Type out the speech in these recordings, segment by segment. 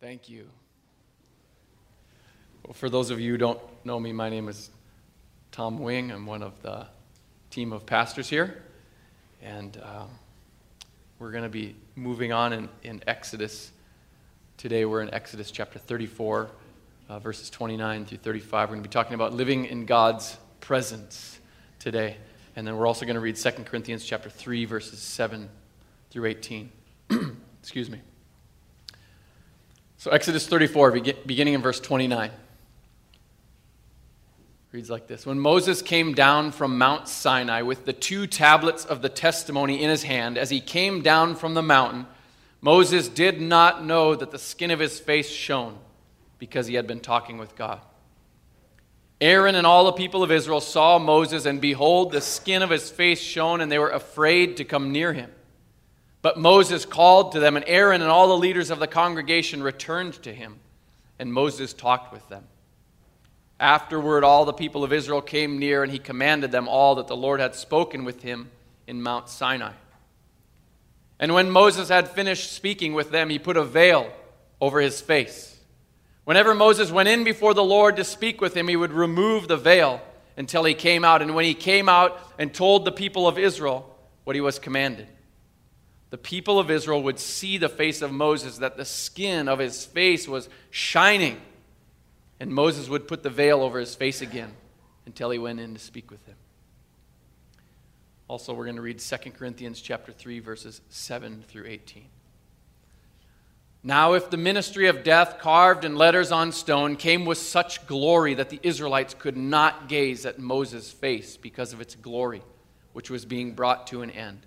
Thank you. Well, for those of you who don't know me, my name is Tom Wing. I'm one of the team of pastors here. And um, we're going to be moving on in, in Exodus. Today we're in Exodus chapter 34, uh, verses 29 through 35. We're going to be talking about living in God's presence today. And then we're also going to read 2 Corinthians chapter 3, verses 7 through 18. Excuse me. So, Exodus 34, beginning in verse 29, reads like this When Moses came down from Mount Sinai with the two tablets of the testimony in his hand, as he came down from the mountain, Moses did not know that the skin of his face shone because he had been talking with God. Aaron and all the people of Israel saw Moses, and behold, the skin of his face shone, and they were afraid to come near him. But Moses called to them, and Aaron and all the leaders of the congregation returned to him, and Moses talked with them. Afterward, all the people of Israel came near, and he commanded them all that the Lord had spoken with him in Mount Sinai. And when Moses had finished speaking with them, he put a veil over his face. Whenever Moses went in before the Lord to speak with him, he would remove the veil until he came out. And when he came out and told the people of Israel what he was commanded, the people of Israel would see the face of Moses, that the skin of his face was shining. And Moses would put the veil over his face again until he went in to speak with him. Also, we're going to read 2 Corinthians chapter 3 verses 7 through 18. Now, if the ministry of death carved in letters on stone came with such glory that the Israelites could not gaze at Moses' face because of its glory, which was being brought to an end,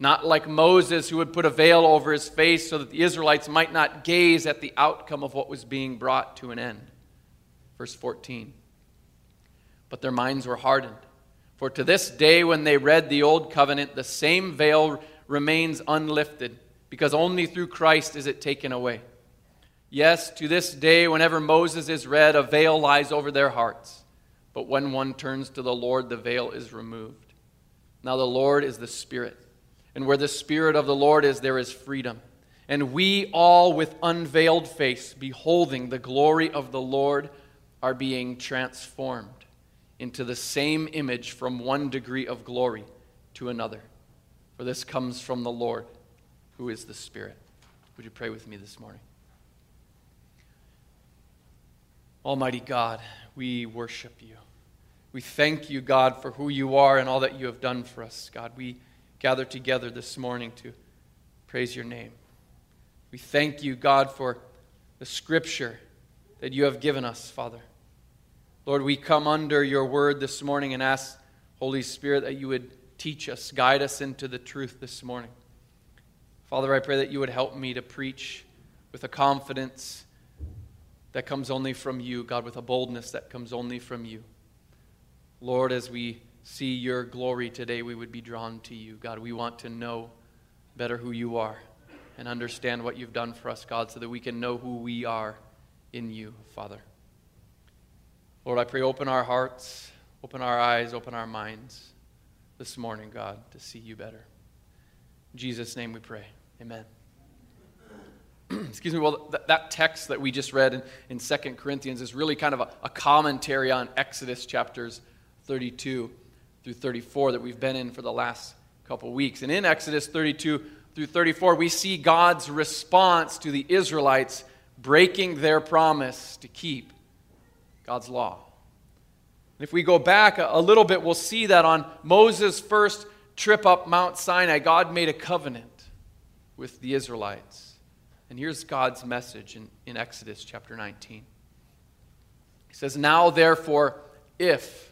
not like Moses, who would put a veil over his face so that the Israelites might not gaze at the outcome of what was being brought to an end. Verse 14. But their minds were hardened. For to this day, when they read the Old Covenant, the same veil remains unlifted, because only through Christ is it taken away. Yes, to this day, whenever Moses is read, a veil lies over their hearts. But when one turns to the Lord, the veil is removed. Now, the Lord is the Spirit. And where the Spirit of the Lord is, there is freedom. And we all, with unveiled face, beholding the glory of the Lord, are being transformed into the same image from one degree of glory to another. For this comes from the Lord, who is the Spirit. Would you pray with me this morning? Almighty God, we worship you. We thank you, God, for who you are and all that you have done for us. God, we gather together this morning to praise your name. We thank you, God, for the scripture that you have given us, Father. Lord, we come under your word this morning and ask, Holy Spirit, that you would teach us, guide us into the truth this morning. Father, I pray that you would help me to preach with a confidence that comes only from you, God, with a boldness that comes only from you. Lord, as we see your glory today, we would be drawn to you. God, we want to know better who you are and understand what you've done for us, God, so that we can know who we are in you, Father. Lord, I pray, open our hearts, open our eyes, open our minds this morning, God, to see you better. In Jesus' name we pray. Amen. Excuse me, well, th- that text that we just read in, in 2 Corinthians is really kind of a, a commentary on Exodus chapters 32 through 34 that we've been in for the last couple weeks. And in Exodus 32 through 34, we see God's response to the Israelites breaking their promise to keep God's law. And if we go back a little bit, we'll see that on Moses' first trip up Mount Sinai, God made a covenant with the Israelites. And here's God's message in, in Exodus chapter 19. He says, Now therefore, if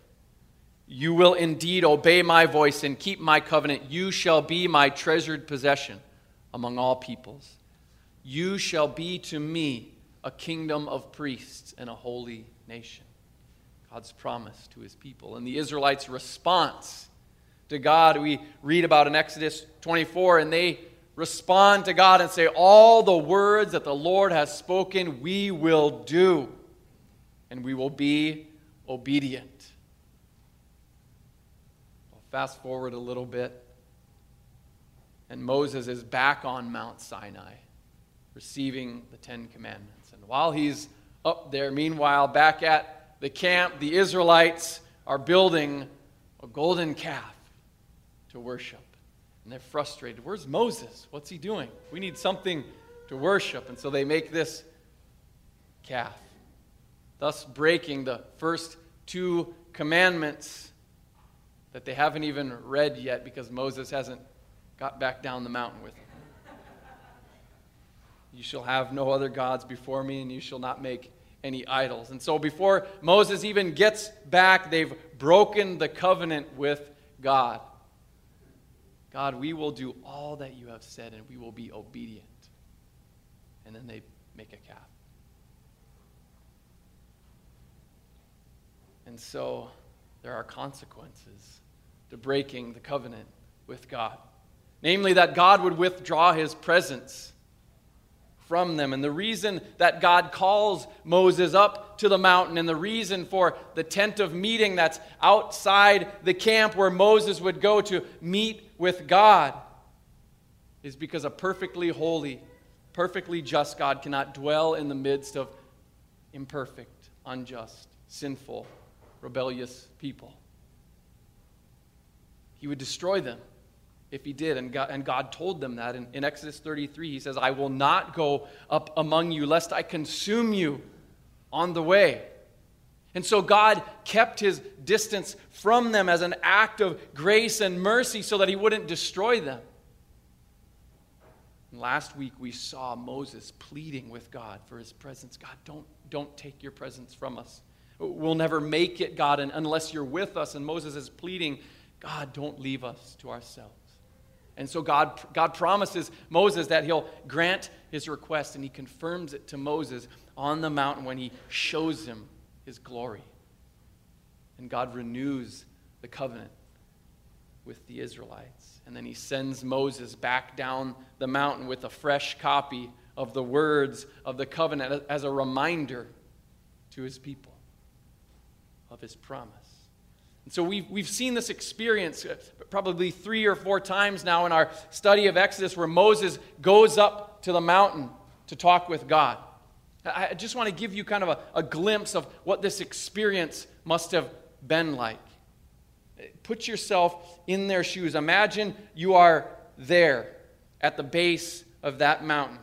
you will indeed obey my voice and keep my covenant. You shall be my treasured possession among all peoples. You shall be to me a kingdom of priests and a holy nation. God's promise to his people. And the Israelites' response to God, we read about in Exodus 24, and they respond to God and say, All the words that the Lord has spoken, we will do, and we will be obedient. Fast forward a little bit, and Moses is back on Mount Sinai, receiving the Ten Commandments. And while he's up there, meanwhile, back at the camp, the Israelites are building a golden calf to worship. And they're frustrated. Where's Moses? What's he doing? We need something to worship. And so they make this calf, thus breaking the first two commandments that they haven't even read yet because Moses hasn't got back down the mountain with them. You shall have no other gods before me, and you shall not make any idols. And so before Moses even gets back, they've broken the covenant with God. God, we will do all that you have said, and we will be obedient. And then they make a calf. And so there are consequences to breaking the covenant with God. Namely, that God would withdraw his presence from them. And the reason that God calls Moses up to the mountain, and the reason for the tent of meeting that's outside the camp where Moses would go to meet with God, is because a perfectly holy, perfectly just God cannot dwell in the midst of imperfect, unjust, sinful, rebellious people. He would destroy them if he did. And God, and God told them that. In, in Exodus 33, he says, I will not go up among you, lest I consume you on the way. And so God kept his distance from them as an act of grace and mercy so that he wouldn't destroy them. And last week we saw Moses pleading with God for his presence. God, don't, don't take your presence from us. We'll never make it, God, unless you're with us. And Moses is pleading, God, don't leave us to ourselves. And so God, God promises Moses that he'll grant his request, and he confirms it to Moses on the mountain when he shows him his glory. And God renews the covenant with the Israelites. And then he sends Moses back down the mountain with a fresh copy of the words of the covenant as a reminder to his people of his promise. And so we've, we've seen this experience uh, probably three or four times now in our study of Exodus where Moses goes up to the mountain to talk with God. I just want to give you kind of a, a glimpse of what this experience must have been like. Put yourself in their shoes. Imagine you are there at the base of that mountain.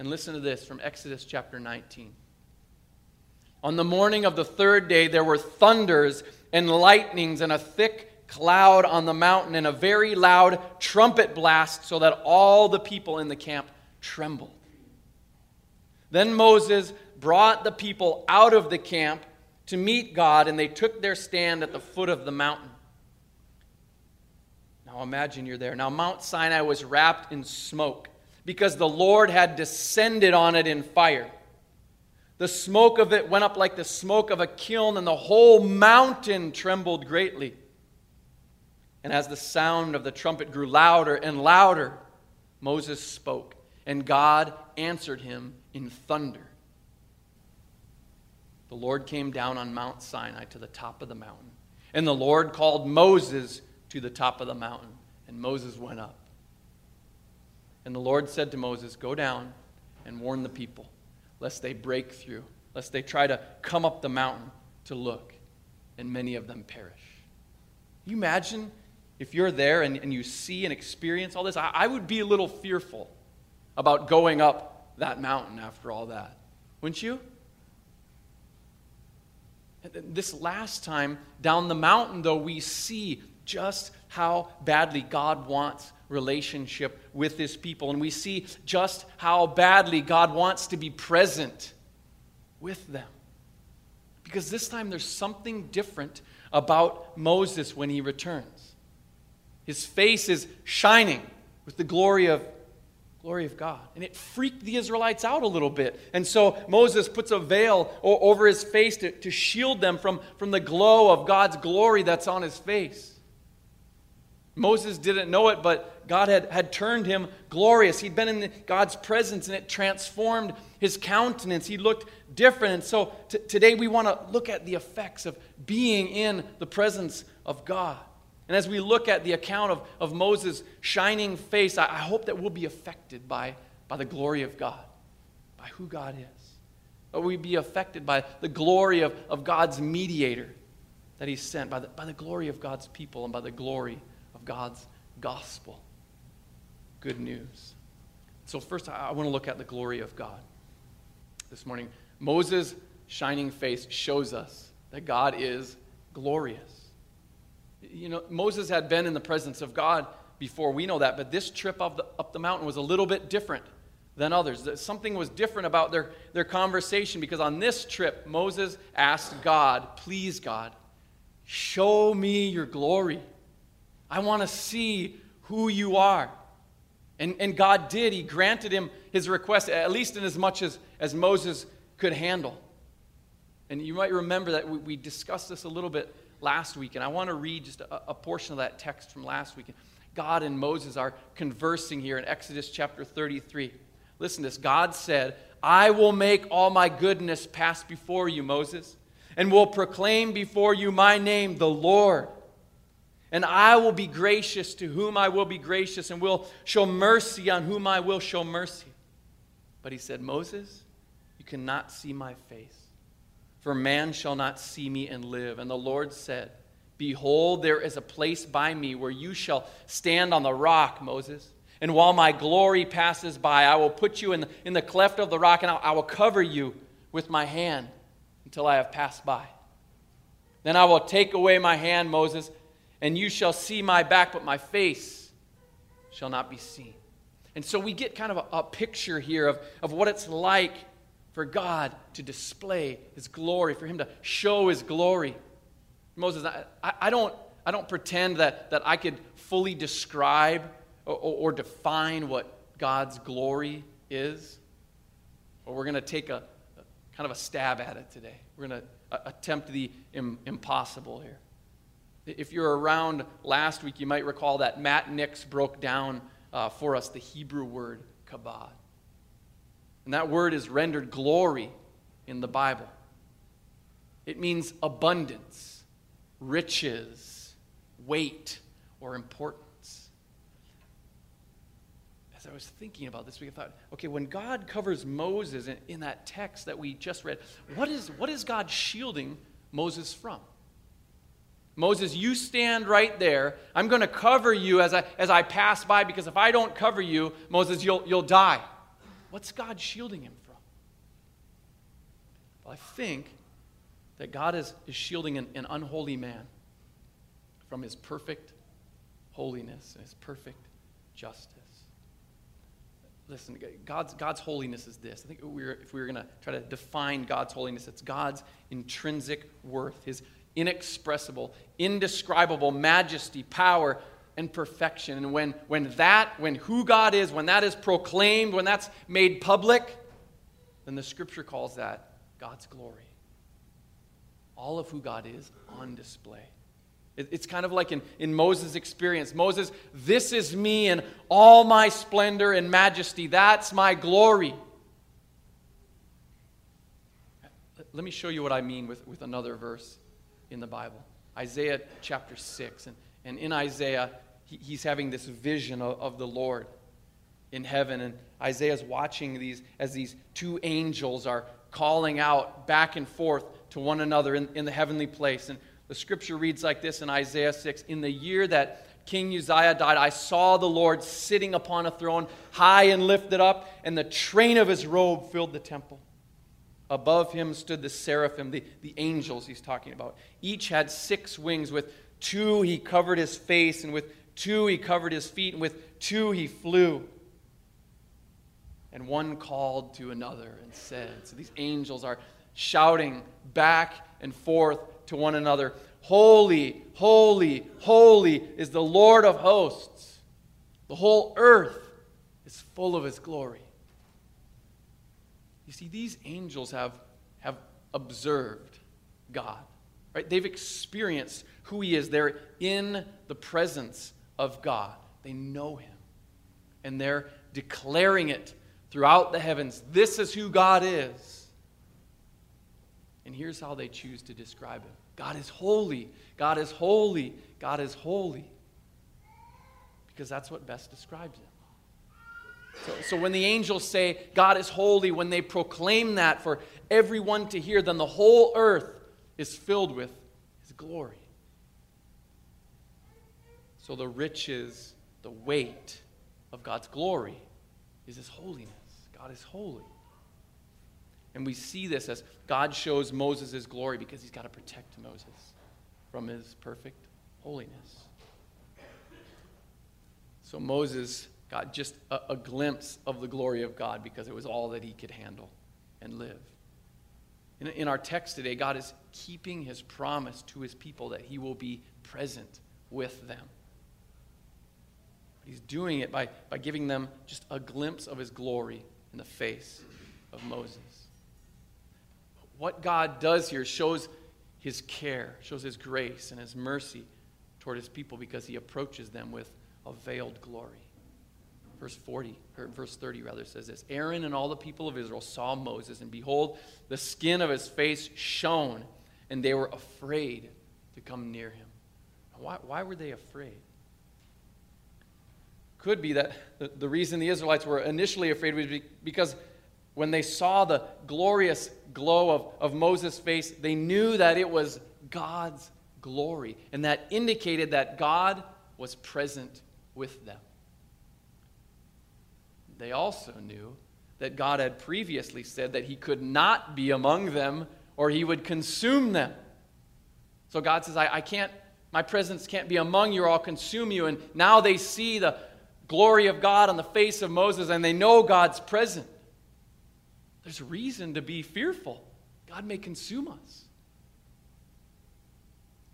And listen to this from Exodus chapter 19. On the morning of the third day, there were thunders and lightnings and a thick cloud on the mountain and a very loud trumpet blast, so that all the people in the camp trembled. Then Moses brought the people out of the camp to meet God, and they took their stand at the foot of the mountain. Now imagine you're there. Now, Mount Sinai was wrapped in smoke because the Lord had descended on it in fire. The smoke of it went up like the smoke of a kiln, and the whole mountain trembled greatly. And as the sound of the trumpet grew louder and louder, Moses spoke, and God answered him in thunder. The Lord came down on Mount Sinai to the top of the mountain, and the Lord called Moses to the top of the mountain, and Moses went up. And the Lord said to Moses, Go down and warn the people lest they break through, lest they try to come up the mountain to look, and many of them perish. Can you imagine if you're there and, and you see and experience all this? I, I would be a little fearful about going up that mountain after all that. Wouldn't you? This last time down the mountain, though, we see just how badly God wants relationship with his people. And we see just how badly God wants to be present with them. Because this time there's something different about Moses when he returns. His face is shining with the glory of, glory of God. And it freaked the Israelites out a little bit. And so Moses puts a veil over his face to, to shield them from, from the glow of God's glory that's on his face. Moses didn't know it, but God had, had turned him glorious. He'd been in God's presence and it transformed his countenance. He looked different. And so t- today we want to look at the effects of being in the presence of God. And as we look at the account of, of Moses' shining face, I, I hope that we'll be affected by, by the glory of God, by who God is. That we be affected by the glory of, of God's mediator that He sent, by the, by the glory of God's people, and by the glory God's gospel. Good news. So, first, I, want to look at the glory of God this morning. Moses' shining face shows us that God is glorious. You know, Moses had been in the presence of God before, we know that, but this trip up the, up the mountain was a little bit different than others. Something was different about their, their conversation because on this trip, Moses asked God, Please, God, show me your glory. I want to see who you are. And, and God did. He granted him his request, at least in as much as, as Moses could handle. And you might remember that we, we discussed this a little bit last week, and I want to read just a, a portion of that text from last week. God and Moses are conversing here in Exodus chapter 33. Listen to this God said, I will make all my goodness pass before you, Moses, and will proclaim before you my name, the Lord. And I will be gracious to whom I will be gracious, and will show mercy on whom I will show mercy. But he said, Moses, you cannot see my face for man shall not see me and live. And the Lord said, Behold, there is a place by me where you shall stand on the rock, Moses. And while my glory passes by, I will put you in the, in the cleft of the rock, and I will cover you with my hand until I have passed by. Then I will take away my hand, Moses, and you shall see my back, but my face shall not be seen. And so we get kind of a, a picture here of, of what it's like for God to display his glory, for him to show his glory. Moses, I, I, don't, I don't pretend that, that I could fully describe or, or, define what God's glory is. But we're going to take a, a, kind of a stab at it today. We're going to attempt the Im, impossible here. If you're around last week, you might recall that Matt Nix broke down uh, for us the Hebrew word kabod. And that word is rendered glory in the Bible. It means abundance, riches, weight, or importance. As I was thinking about this week, I thought, okay, when God covers Moses in, in that text that we just read, what is, what is God shielding Moses from? Moses, you stand right there. I'm going to cover you as I, as I pass by because if I don't cover you, Moses, you'll, you'll die. What's God shielding him from? Well, I think that God is, is shielding an, an unholy man from his perfect holiness and his perfect justice. Listen, God's, God's holiness is this. I think we if we were going to try to define God's holiness, it's God's intrinsic worth, his inexpressible, indescribable majesty, power, and perfection. And when, when that, when who God is, when that is proclaimed, when that's made public, then the scripture calls that God's glory. All of who God is on display. It, it's kind of like in, in Moses' experience. Moses, this is me and all my splendor and majesty. That's my glory. Let me show you what I mean with, with another verse in the Bible. Isaiah chapter 6. And, and in Isaiah, he, he's having this vision of, of the Lord in heaven. And Isaiah's watching these as these two angels are calling out back and forth to one another in, in the heavenly place. And the scripture reads like this in Isaiah 6 In the year that King Uzziah died, I saw the Lord sitting upon a throne, high and lifted up, and the train of his robe filled the temple. Above him stood the seraphim, the, the angels he's talking about. Each had six wings. With two he covered his face, and with two he covered his feet, and with two he flew. And one called to another and said, So these angels are shouting back and forth to one another Holy, holy, holy is the Lord of hosts. The whole earth is full of his glory. You see, these angels have, have observed God, right? They've experienced who he is. They're in the presence of God, they know him. And they're declaring it throughout the heavens. This is who God is. And here's how they choose to describe him God is holy. God is holy. God is holy. Because that's what best describes him. So, so when the angels say God is holy, when they proclaim that for everyone to hear, then the whole earth is filled with his glory. So the riches, the weight of God's glory is his holiness. God is holy. And we see this as God shows Moses his glory because he's got to protect Moses from his perfect holiness. So Moses got just a, a, glimpse of the glory of God because it was all that he could handle and live. In, in our text today, God is keeping his promise to his people that he will be present with them. He's doing it by, by giving them just a glimpse of his glory in the face of Moses. What God does here shows his care, shows his grace and his mercy toward his people because he approaches them with a veiled glory. Verse 40, or verse 30 rather, says this Aaron and all the people of Israel saw Moses, and behold, the skin of his face shone, and they were afraid to come near him. Why, why were they afraid? Could be that the, the reason the Israelites were initially afraid was because when they saw the glorious glow of, of Moses' face, they knew that it was God's glory, and that indicated that God was present with them. They also knew that God had previously said that he could not be among them or he would consume them. So God says, I, I can't, my presence can't be among you or I'll consume you. And now they see the glory of God on the face of Moses and they know God's present. There's reason to be fearful. God may consume us.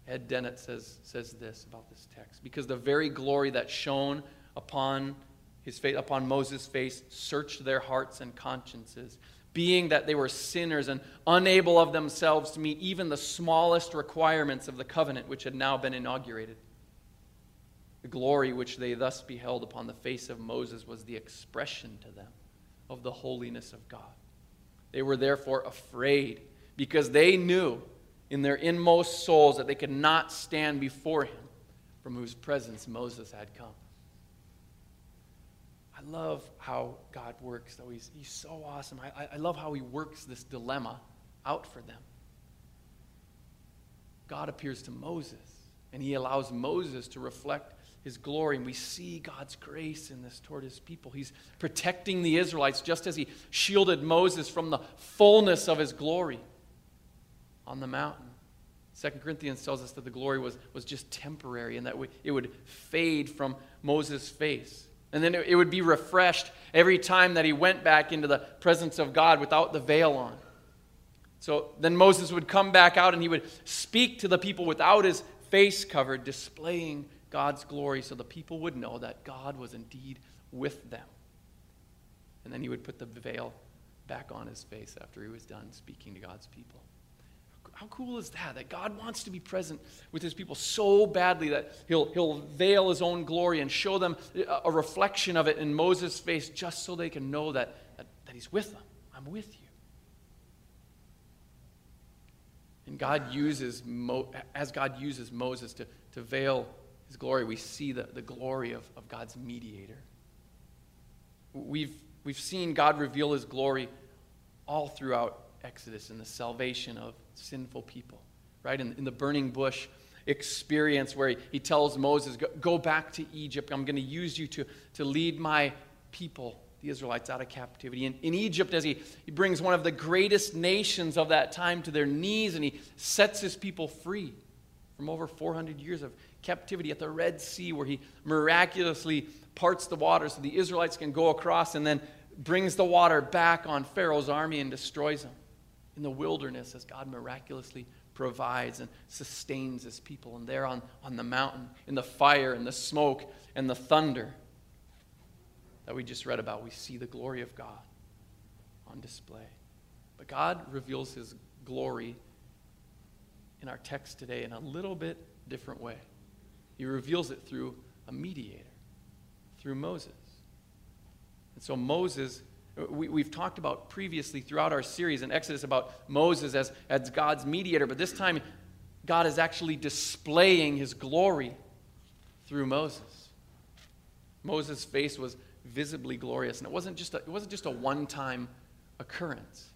Ed Dennett says, says this about this text because the very glory that shone upon his face, upon Moses' face, searched their hearts and consciences, being that they were sinners and unable of themselves to meet even the smallest requirements of the covenant which had now been inaugurated. The glory which they thus beheld upon the face of Moses was the expression to them of the holiness of God. They were therefore afraid because they knew in their inmost souls that they could not stand before him from whose presence Moses had come. I love how God works, though. He's, he's so awesome. I, I love how he works this dilemma out for them. God appears to Moses, and he allows Moses to reflect his glory. And we see God's grace in this toward his people. He's protecting the Israelites just as he shielded Moses from the fullness of his glory on the mountain. Second Corinthians tells us that the glory was, was just temporary and that we, it would fade from Moses' face. And then it would be refreshed every time that he went back into the presence of God without the veil on. So then Moses would come back out and he would speak to the people without his face covered, displaying God's glory so the people would know that God was indeed with them. And then he would put the veil back on his face after he was done speaking to God's people. How cool is that? That God wants to be present with his people so badly that he'll, he'll veil his own glory and show them a reflection of it in Moses' face just so they can know that, that, that he's with them. I'm with you. And God uses, Mo, as God uses Moses to, to veil his glory, we see the, the glory of, of God's mediator. We've, we've seen God reveal his glory all throughout Exodus and the salvation of sinful people, right? In, in the burning bush experience where he, he tells Moses, go, go back to Egypt. I'm going to use you to, to lead my people, the Israelites, out of captivity. In, in Egypt, as he, he brings one of the greatest nations of that time to their knees and he sets his people free from over 400 years of captivity at the Red Sea, where he miraculously parts the water so the Israelites can go across and then brings the water back on Pharaoh's army and destroys them in the wilderness as God miraculously provides and sustains his people. And there on, on the mountain, in the fire and the smoke and the thunder. that we just read about, we see the glory of God on display. But God reveals his glory in our text today in a little bit different way. He reveals it through a mediator, through Moses. And so Moses, we, have talked about previously throughout our series in Exodus about Moses as, as God's mediator, but this time God is actually displaying his glory through Moses. Moses' face was visibly glorious, and it wasn't just a, it wasn't just a one-time occurrence.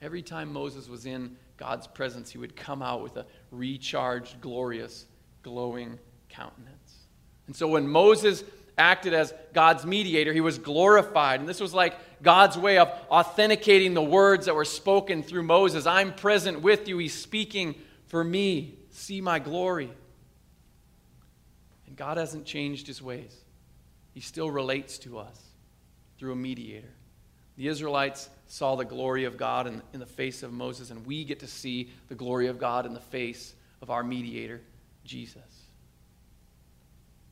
Every time Moses was in God's presence, he would come out with a recharged, glorious, glowing countenance. And so when Moses acted as God's mediator, he was glorified. And this was like God's way of authenticating the words that were spoken through Moses I'm present with you. He's speaking for me. See my glory. And God hasn't changed his ways, he still relates to us through a mediator. The Israelites saw the glory of God in, in the face of Moses, and we get to see the glory of God in the face of our mediator, Jesus.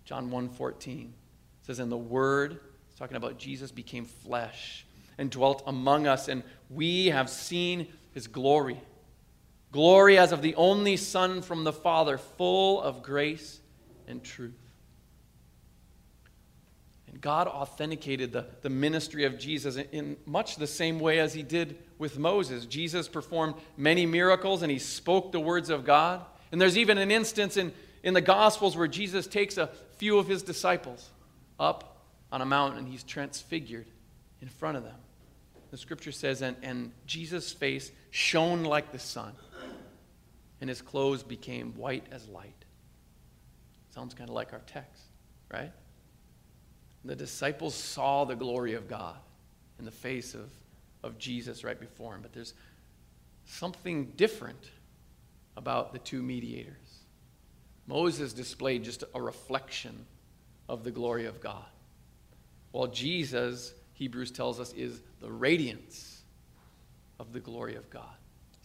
John 1:14 says, "And the Word, it's talking about Jesus, became flesh and dwelt among us, and we have seen his glory. Glory as of the only Son from the Father, full of grace and truth. And God authenticated the, the ministry of Jesus in, in much the same way as he did with Moses. Jesus performed many miracles and he spoke the words of God. And there's even an instance in, in the Gospels where Jesus takes a few of his disciples up on a mountain and he's transfigured in front of them. The scripture says, and, and Jesus' face shone like the sun and his clothes became white as light. Sounds kind of like our text, right? The disciples saw the glory of God in the face of, of Jesus right before him, but there's something different about the two mediators. Moses displayed just a reflection of the glory of God, while Jesus, Hebrews tells us, is the radiance of the glory of God.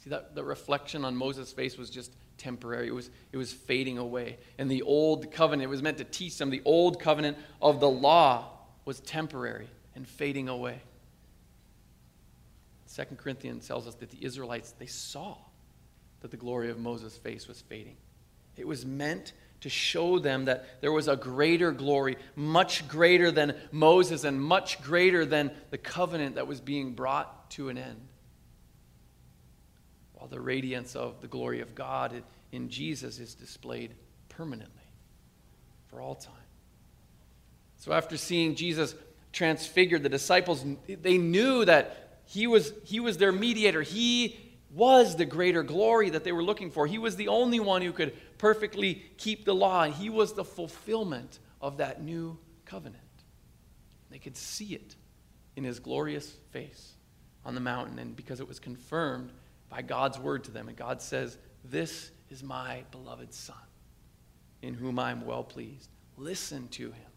See, that the reflection on Moses' face was just temporary. It was, it was fading away. And the old covenant, it was meant to teach them the old covenant of the law was temporary and fading away. Second Corinthians tells us that the Israelites, they saw that the glory of Moses' face was fading. It was meant to show them that there was a greater glory, much greater than Moses and much greater than the covenant that was being brought to an end while the radiance of the glory of God in Jesus is displayed permanently for all time. So after seeing Jesus transfigured, the disciples they knew that he was, he was their mediator. He was the greater glory that they were looking for. He was the only one who could perfectly keep the law, and he was the fulfillment of that new covenant. They could see it in his glorious face on the mountain, and because it was confirmed by God's word to them. And God says, This is my beloved Son, in whom I am well pleased. Listen to him.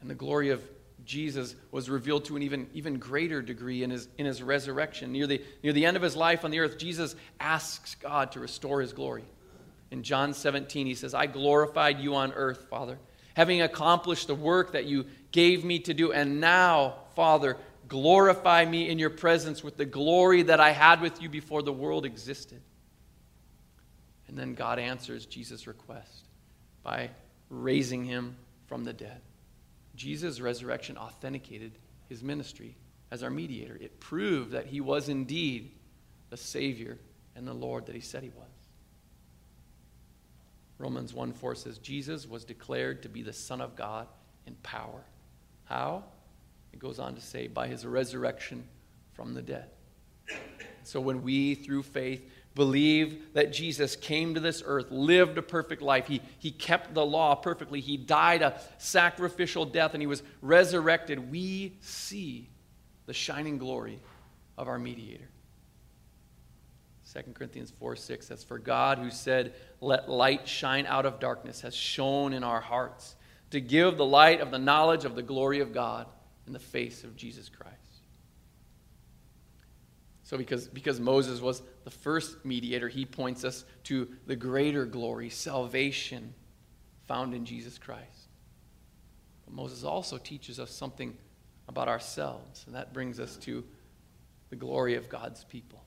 And the glory of Jesus was revealed to an even, even greater degree in his, in his resurrection. Near the, near the end of his life on the earth, Jesus asks God to restore his glory. In John 17, he says, I glorified you on earth, Father, having accomplished the work that you gave me to do. And now, Father, Glorify me in your presence with the glory that I had with you before the world existed. And then God answers Jesus' request by raising him from the dead. Jesus' resurrection authenticated his ministry as our mediator. It proved that he was indeed the Savior and the Lord that he said he was. Romans 1 4 says, Jesus was declared to be the Son of God in power. How? It goes on to say, by his resurrection from the dead. So when we, through faith, believe that Jesus came to this earth, lived a perfect life, he, he kept the law perfectly, he died a sacrificial death, and he was resurrected, we see the shining glory of our mediator. 2 Corinthians 4 6 says, For God, who said, Let light shine out of darkness, has shone in our hearts to give the light of the knowledge of the glory of God in the face of Jesus Christ. So, because, because Moses was the first mediator, he points us to the greater glory, salvation found in Jesus Christ. But Moses also teaches us something about ourselves, and that brings us to the glory of God's people.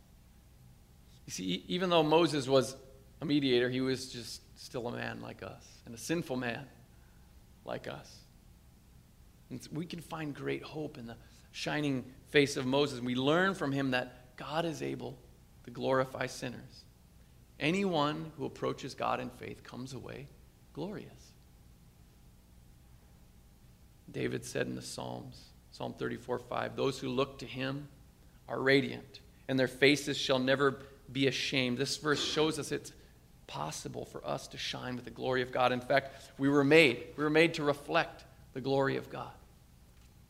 You see, even though Moses was a mediator, he was just still a man like us, and a sinful man like us. And we can find great hope in the shining face of Moses. We learn from him that God is able to glorify sinners. Anyone who approaches God in faith comes away glorious. David said in the Psalms, Psalm 34 5, those who look to him are radiant, and their faces shall never be ashamed. This verse shows us it's possible for us to shine with the glory of God. In fact, we were made. We were made to reflect the glory of God.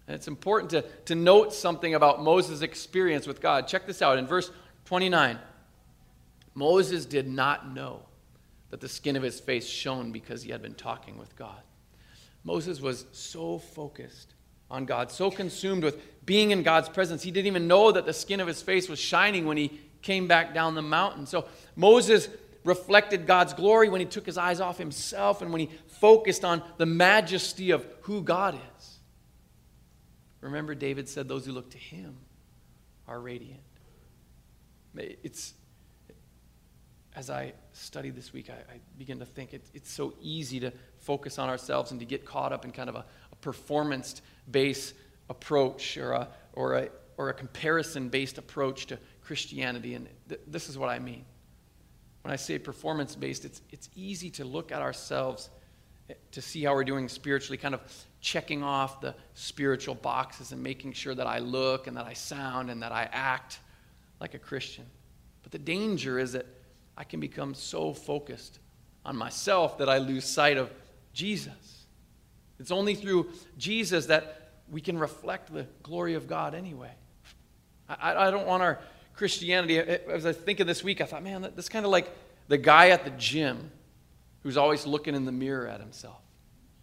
And it's important to, to note something about Moses' experience with God. Check this out in verse 29. Moses did not know that the skin of his face shone because he had been talking with God. Moses was so focused on God, so consumed with being in God's presence, he didn't even know that the skin of his face was shining when he came back down the mountain. So Moses reflected God's glory when he took his eyes off himself and when he focused on the majesty of who God is. Remember, David said, Those who look to him are radiant. It's, as I study this week, I, I begin to think it, it's so easy to focus on ourselves and to get caught up in kind of a, a performance based approach or a, or a, or a comparison based approach to Christianity. And th- this is what I mean. When I say performance based, it's, it's easy to look at ourselves eh, to see how we're doing spiritually, kind of checking off the spiritual boxes and making sure that I look and that I sound and that I act like a Christian. But the danger is that I can become so focused on myself that I lose sight of Jesus. It's only through Jesus that we can reflect the glory of God anyway. I, I don't want our Christianity, eh, eh, as I was thinking this week, I thought, man, that's kind of like the guy at the gym who's always looking in the mirror at himself,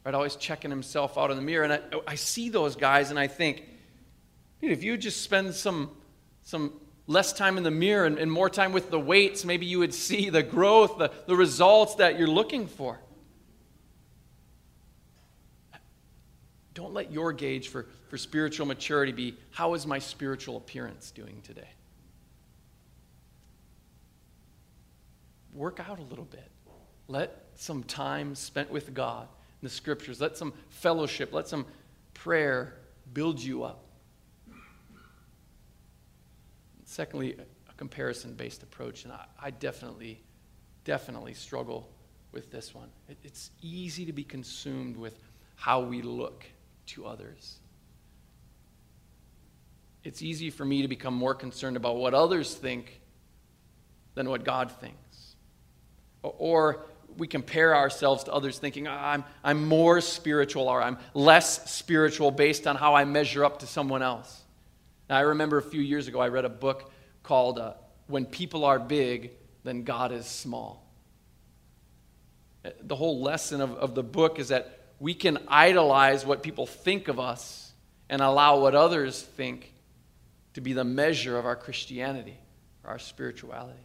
right? Always checking himself out in the mirror. And I, I see those guys and I think, dude, if you just spend some, some less time in the mirror and, and more time with the weights, maybe you would see the growth, the, the results that you're looking for. Don't let your gauge for, for spiritual maturity be how is my spiritual appearance doing today? work out a little bit. Let some time spent with God in the scriptures, let some fellowship, let some prayer build you up. Secondly, a comparison based approach. And I, I, definitely, definitely struggle with this one. It, it's easy to be consumed with how we look to others. It's easy for me to become more concerned about what others think than what God thinks. Or we compare ourselves to others thinking, I'm, I'm more spiritual or I'm less spiritual based on how I measure up to someone else. Now, I remember a few years ago, I read a book called uh, When People Are Big, Then God is Small. The whole lesson of, of the book is that we can idolize what people think of us and allow what others think to be the measure of our Christianity or our spirituality.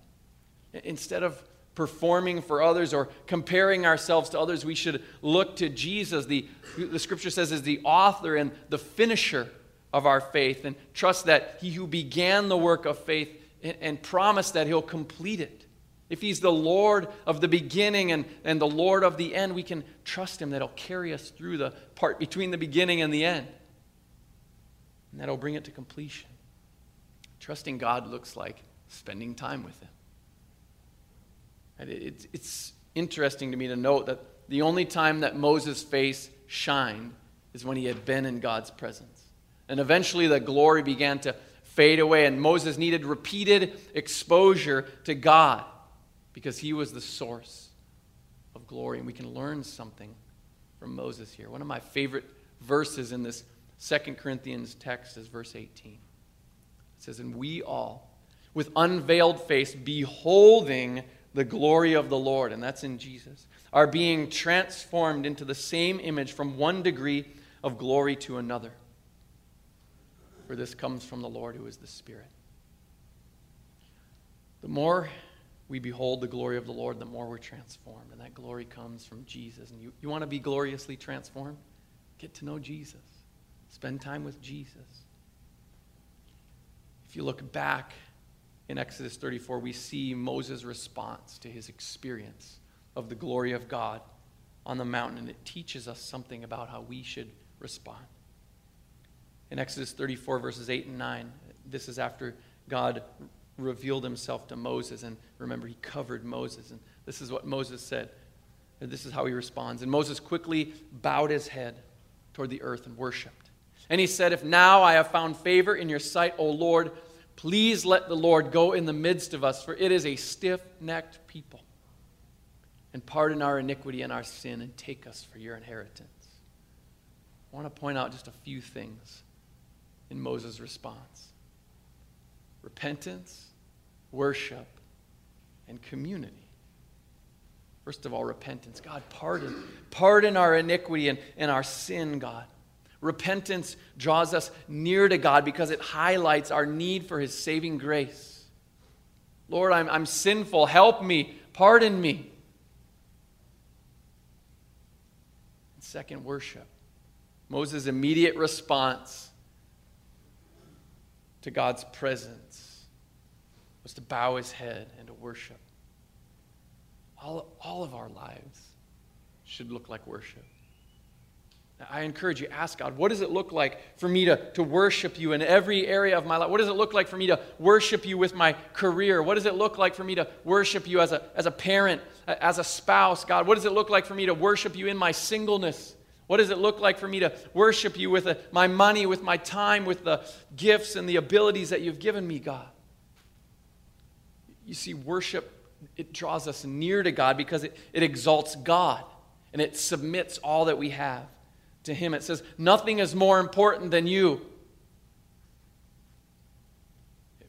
Instead of performing for others or comparing ourselves to others. We should look to Jesus, the, the scripture says, is the author and the finisher of our faith, and trust that he who began the work of faith and, and promised that he'll complete it. If he's the Lord of the beginning and, and the Lord of the end, we can trust him that he'll carry us through the part between the beginning and the end. And that'll bring it to completion. Trusting God looks like spending time with him. It's interesting to me to note that the only time that Moses' face shined is when he had been in God's presence. And eventually the glory began to fade away, and Moses needed repeated exposure to God because he was the source of glory. And we can learn something from Moses here. One of my favorite verses in this Second Corinthians text is verse 18. It says, And we all, with unveiled face, beholding the glory of the Lord, and that's in Jesus, are being transformed into the same image from one degree of glory to another. For this comes from the Lord who is the Spirit. The more we behold the glory of the Lord, the more we're transformed. And that glory comes from Jesus. And you, you want to be gloriously transformed? Get to know Jesus. Spend time with Jesus. If you look back in Exodus 34, we see Moses' response to his experience of the glory of God on the mountain, and it teaches us something about how we should respond. In Exodus 34, verses 8 and 9, this is after God revealed himself to Moses, and remember, he covered Moses, and this is what Moses said. This is how he responds. And Moses quickly bowed his head toward the earth and worshiped. And he said, If now I have found favor in your sight, O Lord, please let the Lord go in the midst of us, for it is a stiff necked people. And pardon our iniquity and our sin, and take us for your inheritance. I want to point out just a few things in Moses' response repentance, worship, and community. First of all, repentance. God, pardon. Pardon our iniquity and, and our sin, God. Repentance draws us near to God because it highlights our need for His saving grace. Lord, I'm, I'm sinful. Help me. Pardon me. And second, worship. Moses' immediate response to God's presence was to bow his head and to worship. All, all of our lives should look like worship. I encourage you, ask God, what does it look like for me to, to worship you in every area of my life? What does it look like for me to worship you with my career? What does it look like for me to worship you as a, as a parent, as a spouse? God, what does it look like for me to worship you in my singleness? What does it look like for me to worship you with a, my money, with my time, with the gifts and the abilities that you've given me, God? You see, worship it draws us near to God because it, it exalts God and it submits all that we have to Him. It says, Nothing is more important than you.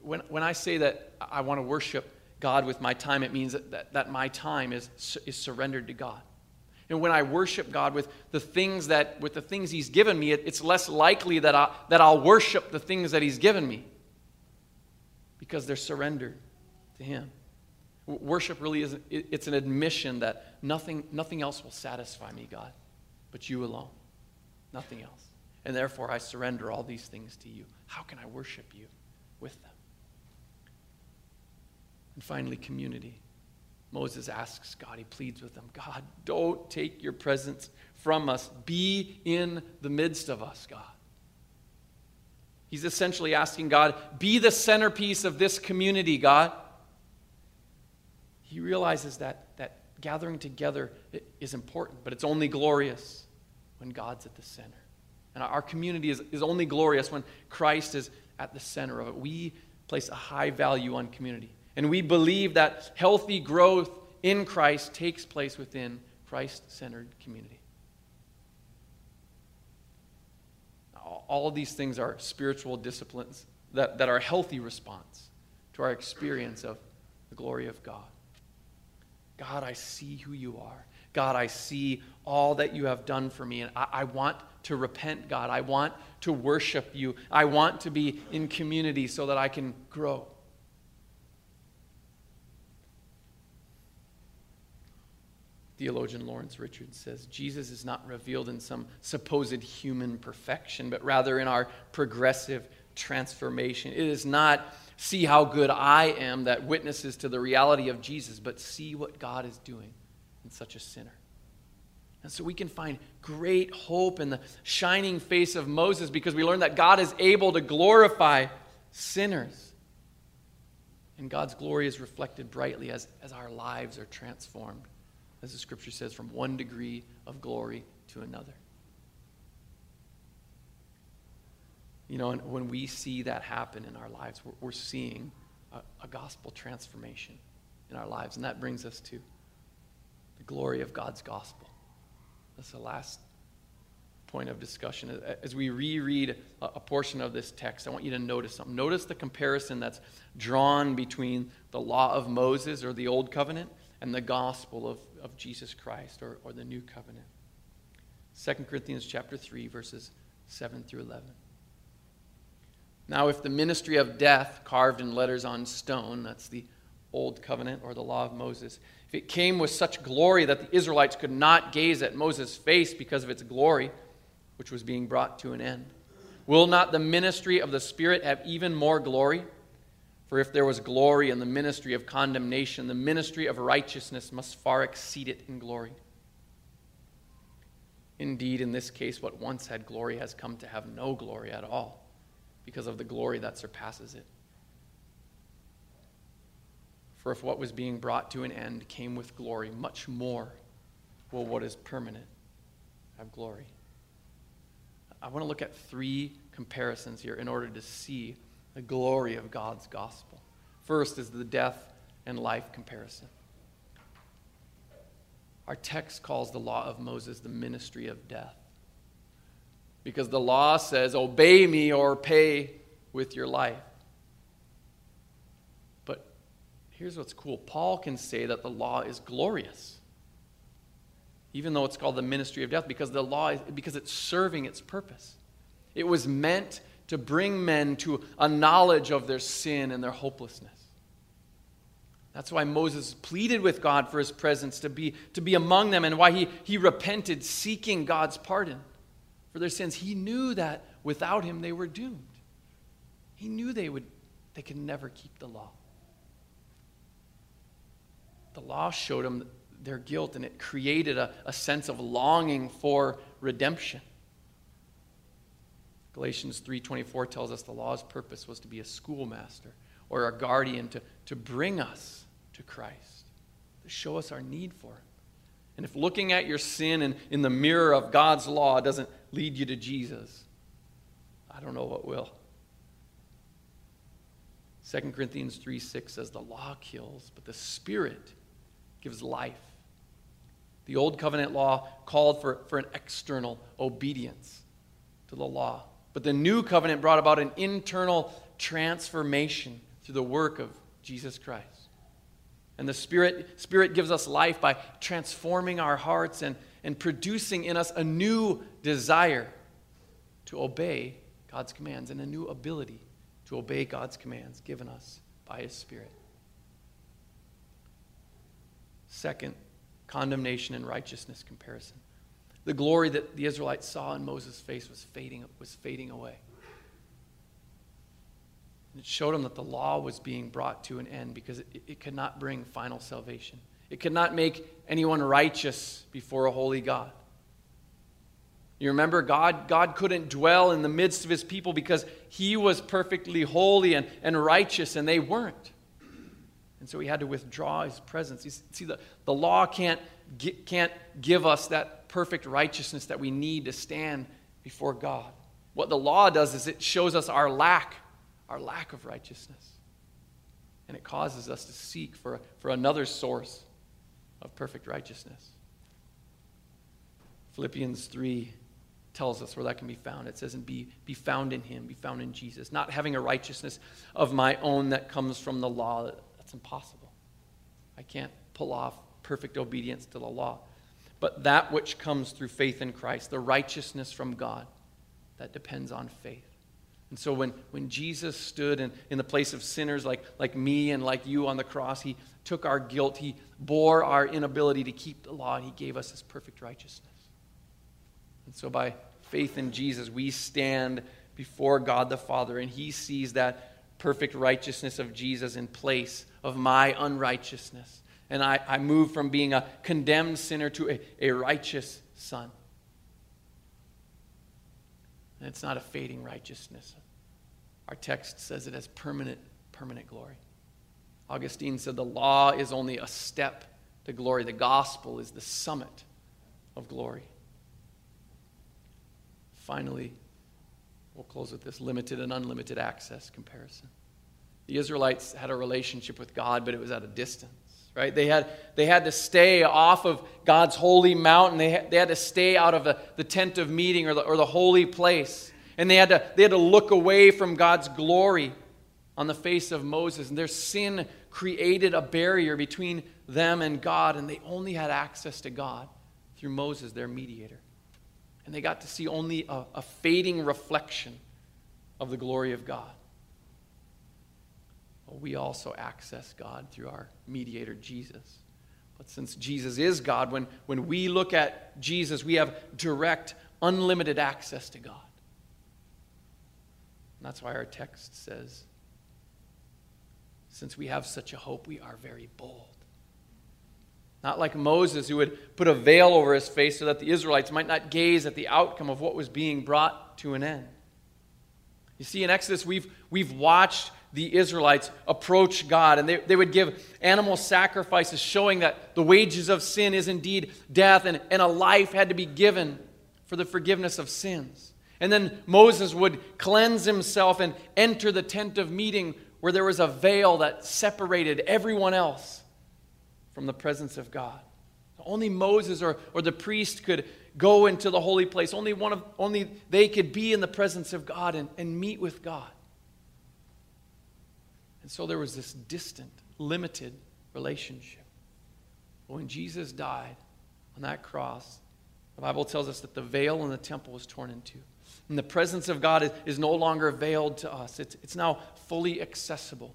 When, when I say that I want to worship God with my time, it means that, that, that my time is, is surrendered to God. And when I worship God with the things that with the things He's given me, it, it's less likely that, I, that I'll worship the things that He's given me because they're surrendered to Him. Worship really is it's an admission that nothing, nothing else will satisfy me, God, but you alone. Nothing else. And therefore, I surrender all these things to you. How can I worship you with them? And finally, community. Moses asks God, he pleads with them God, don't take your presence from us. Be in the midst of us, God. He's essentially asking God, be the centerpiece of this community, God he realizes that, that gathering together is important, but it's only glorious when God's at the center. And our community is, is only glorious when Christ is at the center of it. We place a high value on community. And we believe that healthy growth in Christ takes place within Christ centered community. All of these things are spiritual disciplines that, that are a healthy response to our experience of the glory of God. God, I see who you are. God, I see all that you have done for me. And I, I, want to repent, God. I want to worship you. I want to be in community so that I can grow. Theologian Lawrence Richards says Jesus is not revealed in some supposed human perfection, but rather in our progressive transformation. It is not see how good I am that witnesses to the reality of Jesus, but see what God is doing in such a sinner. And so we can find great hope in the shining face of Moses because we learn that God is able to glorify sinners. And God's glory is reflected brightly as, as our lives are transformed, as the scripture says, from one degree of glory to another. You know, and when we see that happen in our lives, we're, we're seeing a, a gospel transformation in our lives. And that brings us to the glory of God's gospel. That's the last point of discussion. As we reread a, a portion of this text, I want you to notice something. Notice the comparison that's drawn between the law of Moses or the Old Covenant and the gospel of, of Jesus Christ or, or the New Covenant. 2 Corinthians chapter 3, verses 7 through 11. Now, if the ministry of death carved in letters on stone, that's the Old Covenant or the Law of Moses, if it came with such glory that the Israelites could not gaze at Moses' face because of its glory, which was being brought to an end. Will not the ministry of the Spirit have even more glory? For if there was glory in the ministry of condemnation, the ministry of righteousness must far exceed it in glory. Indeed, in this case, what once had glory has come to have no glory at all because of the glory that surpasses it. For if what was being brought to an end came with glory, much more will what is permanent have glory. I want to look at three comparisons here in order to see the glory of God's gospel. First is the death and life comparison. Our text calls the law of Moses the ministry of death. Because the law says, obey me or pay with your life. But here's what's cool Paul can say that the law is glorious, even though it's called the ministry of death, because the law is, because it's serving its purpose. It was meant to bring men to a knowledge of their sin and their hopelessness. That's why Moses pleaded with God for his presence to be, to be among them and why he, he repented, seeking God's pardon for their sins. He knew that without him they were doomed. He knew they, would, they could never keep the law. The law showed them their guilt and it created a, a sense of longing for redemption. Galatians 3:24 tells us the law's purpose was to be a schoolmaster or a guardian to, to bring us to Christ, to show us our need for Him. And if looking at your sin in, in the mirror of God's law doesn't lead you to Jesus, I don't know what will. 2 Corinthians 3 6 says, The law kills, but the Spirit gives life. The old covenant law called for, for an external obedience to the law. But the new covenant brought about an internal transformation through the work of Jesus Christ. And the Spirit, Spirit gives us life by transforming our hearts and, and producing in us a new desire to obey God's commands and a new ability to obey God's commands given us by His Spirit. Second, condemnation and righteousness comparison. The glory that the Israelites saw in Moses' face was fading, was fading away. It showed them that the law was being brought to an end because it, it could not bring final salvation. It could not make anyone righteous before a holy God. You remember, God, God couldn't dwell in the midst of his people because he was perfectly holy and, and righteous, and they weren't. And so he had to withdraw his presence. You see, the, the law can't, can't give us that perfect righteousness that we need to stand before God. What the law does is it shows us our lack our lack of righteousness. And it causes us to seek for, for another source of perfect righteousness. Philippians 3 tells us where that can be found. It says, and be, be found in him, be found in Jesus. Not having a righteousness of my own that comes from the law. That's impossible. I can't pull off perfect obedience to the law. But that which comes through faith in Christ, the righteousness from God, that depends on faith. And so when, when Jesus stood in, in the place of sinners like, like me and like you on the cross, he took our guilt, he bore our inability to keep the law, and he gave us his perfect righteousness. And so by faith in Jesus, we stand before God the Father, and he sees that perfect righteousness of Jesus in place of my unrighteousness. And I, I move from being a condemned sinner to a, a righteous son. And it's not a fading righteousness. Our text says it has permanent, permanent glory. Augustine said the law is only a step to glory, the gospel is the summit of glory. Finally, we'll close with this limited and unlimited access comparison. The Israelites had a relationship with God, but it was at a distance right? They had, they had to stay off of God's holy mountain. They had, they had to stay out of the, the tent of meeting or the, or the holy place. And they had, to, they had to look away from God's glory on the face of Moses. And their sin created a barrier between them and God, and they only had access to God through Moses, their mediator. And they got to see only a, a fading reflection of the glory of God we also access God through our mediator, Jesus. But since Jesus is God, when, when we look at Jesus, we have direct unlimited access to God. And that's why our text says, since we have such a hope, we are very bold. Not like Moses, who would put a veil over his face so that the Israelites might not gaze at the outcome of what was being brought to an end. You see, in Exodus, we've, we've watched the Israelites approach God, and they, they would give animal sacrifices showing that the wages of sin is indeed death, and, and a life had to be given for the forgiveness of sins. And then Moses would cleanse himself and enter the tent of meeting where there was a veil that separated everyone else from the presence of God. Only Moses or, or the priest could go into the holy place. Only, one of, only they could be in the presence of God and, and meet with God. And so there was this distant, limited relationship. But When Jesus died on that cross, the Bible tells us that the veil in the temple was torn in two. And the presence of God is, is no longer veiled to us, it's, it's now fully accessible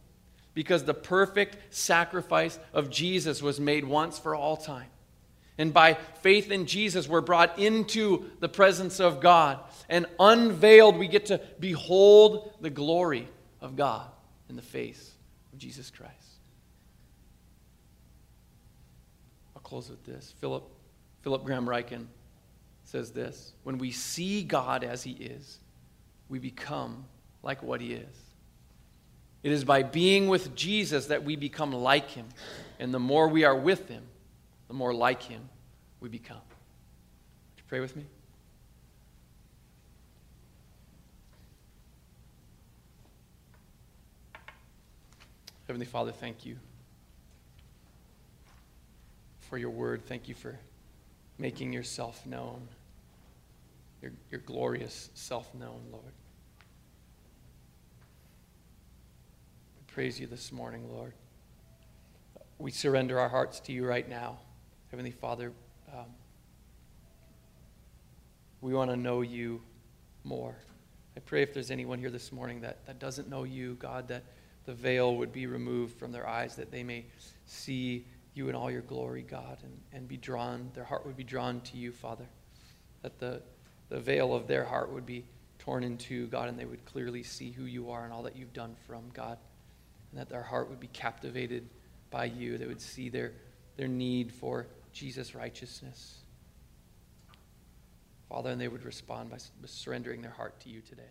because the perfect sacrifice of Jesus was made once for all time. And by faith in Jesus, we're brought into the presence of God. And unveiled, we get to behold the glory of God in the face of Jesus Christ. I'll close with this. Philip, Philip Graham Ryken says this When we see God as He is, we become like what He is. It is by being with Jesus that we become like Him. And the more we are with Him, the more like Him we become. Would you pray with me? Heavenly Father, thank you for your word. Thank you for making yourself known, your, your glorious self known, Lord. We praise you this morning, Lord. We surrender our hearts to you right now. Heavenly Father, um, we want to know you more. I pray if there's anyone here this morning that, that doesn't know you, God, that the veil would be removed from their eyes, that they may see you in all your glory, God, and, and be drawn, their heart would be drawn to you, Father. That the, the veil of their heart would be torn in two, God, and they would clearly see who you are and all that you've done them, God. And that their heart would be captivated by you. They would see their, their need for Jesus' righteousness. Father, and they would respond by surrendering their heart to you today.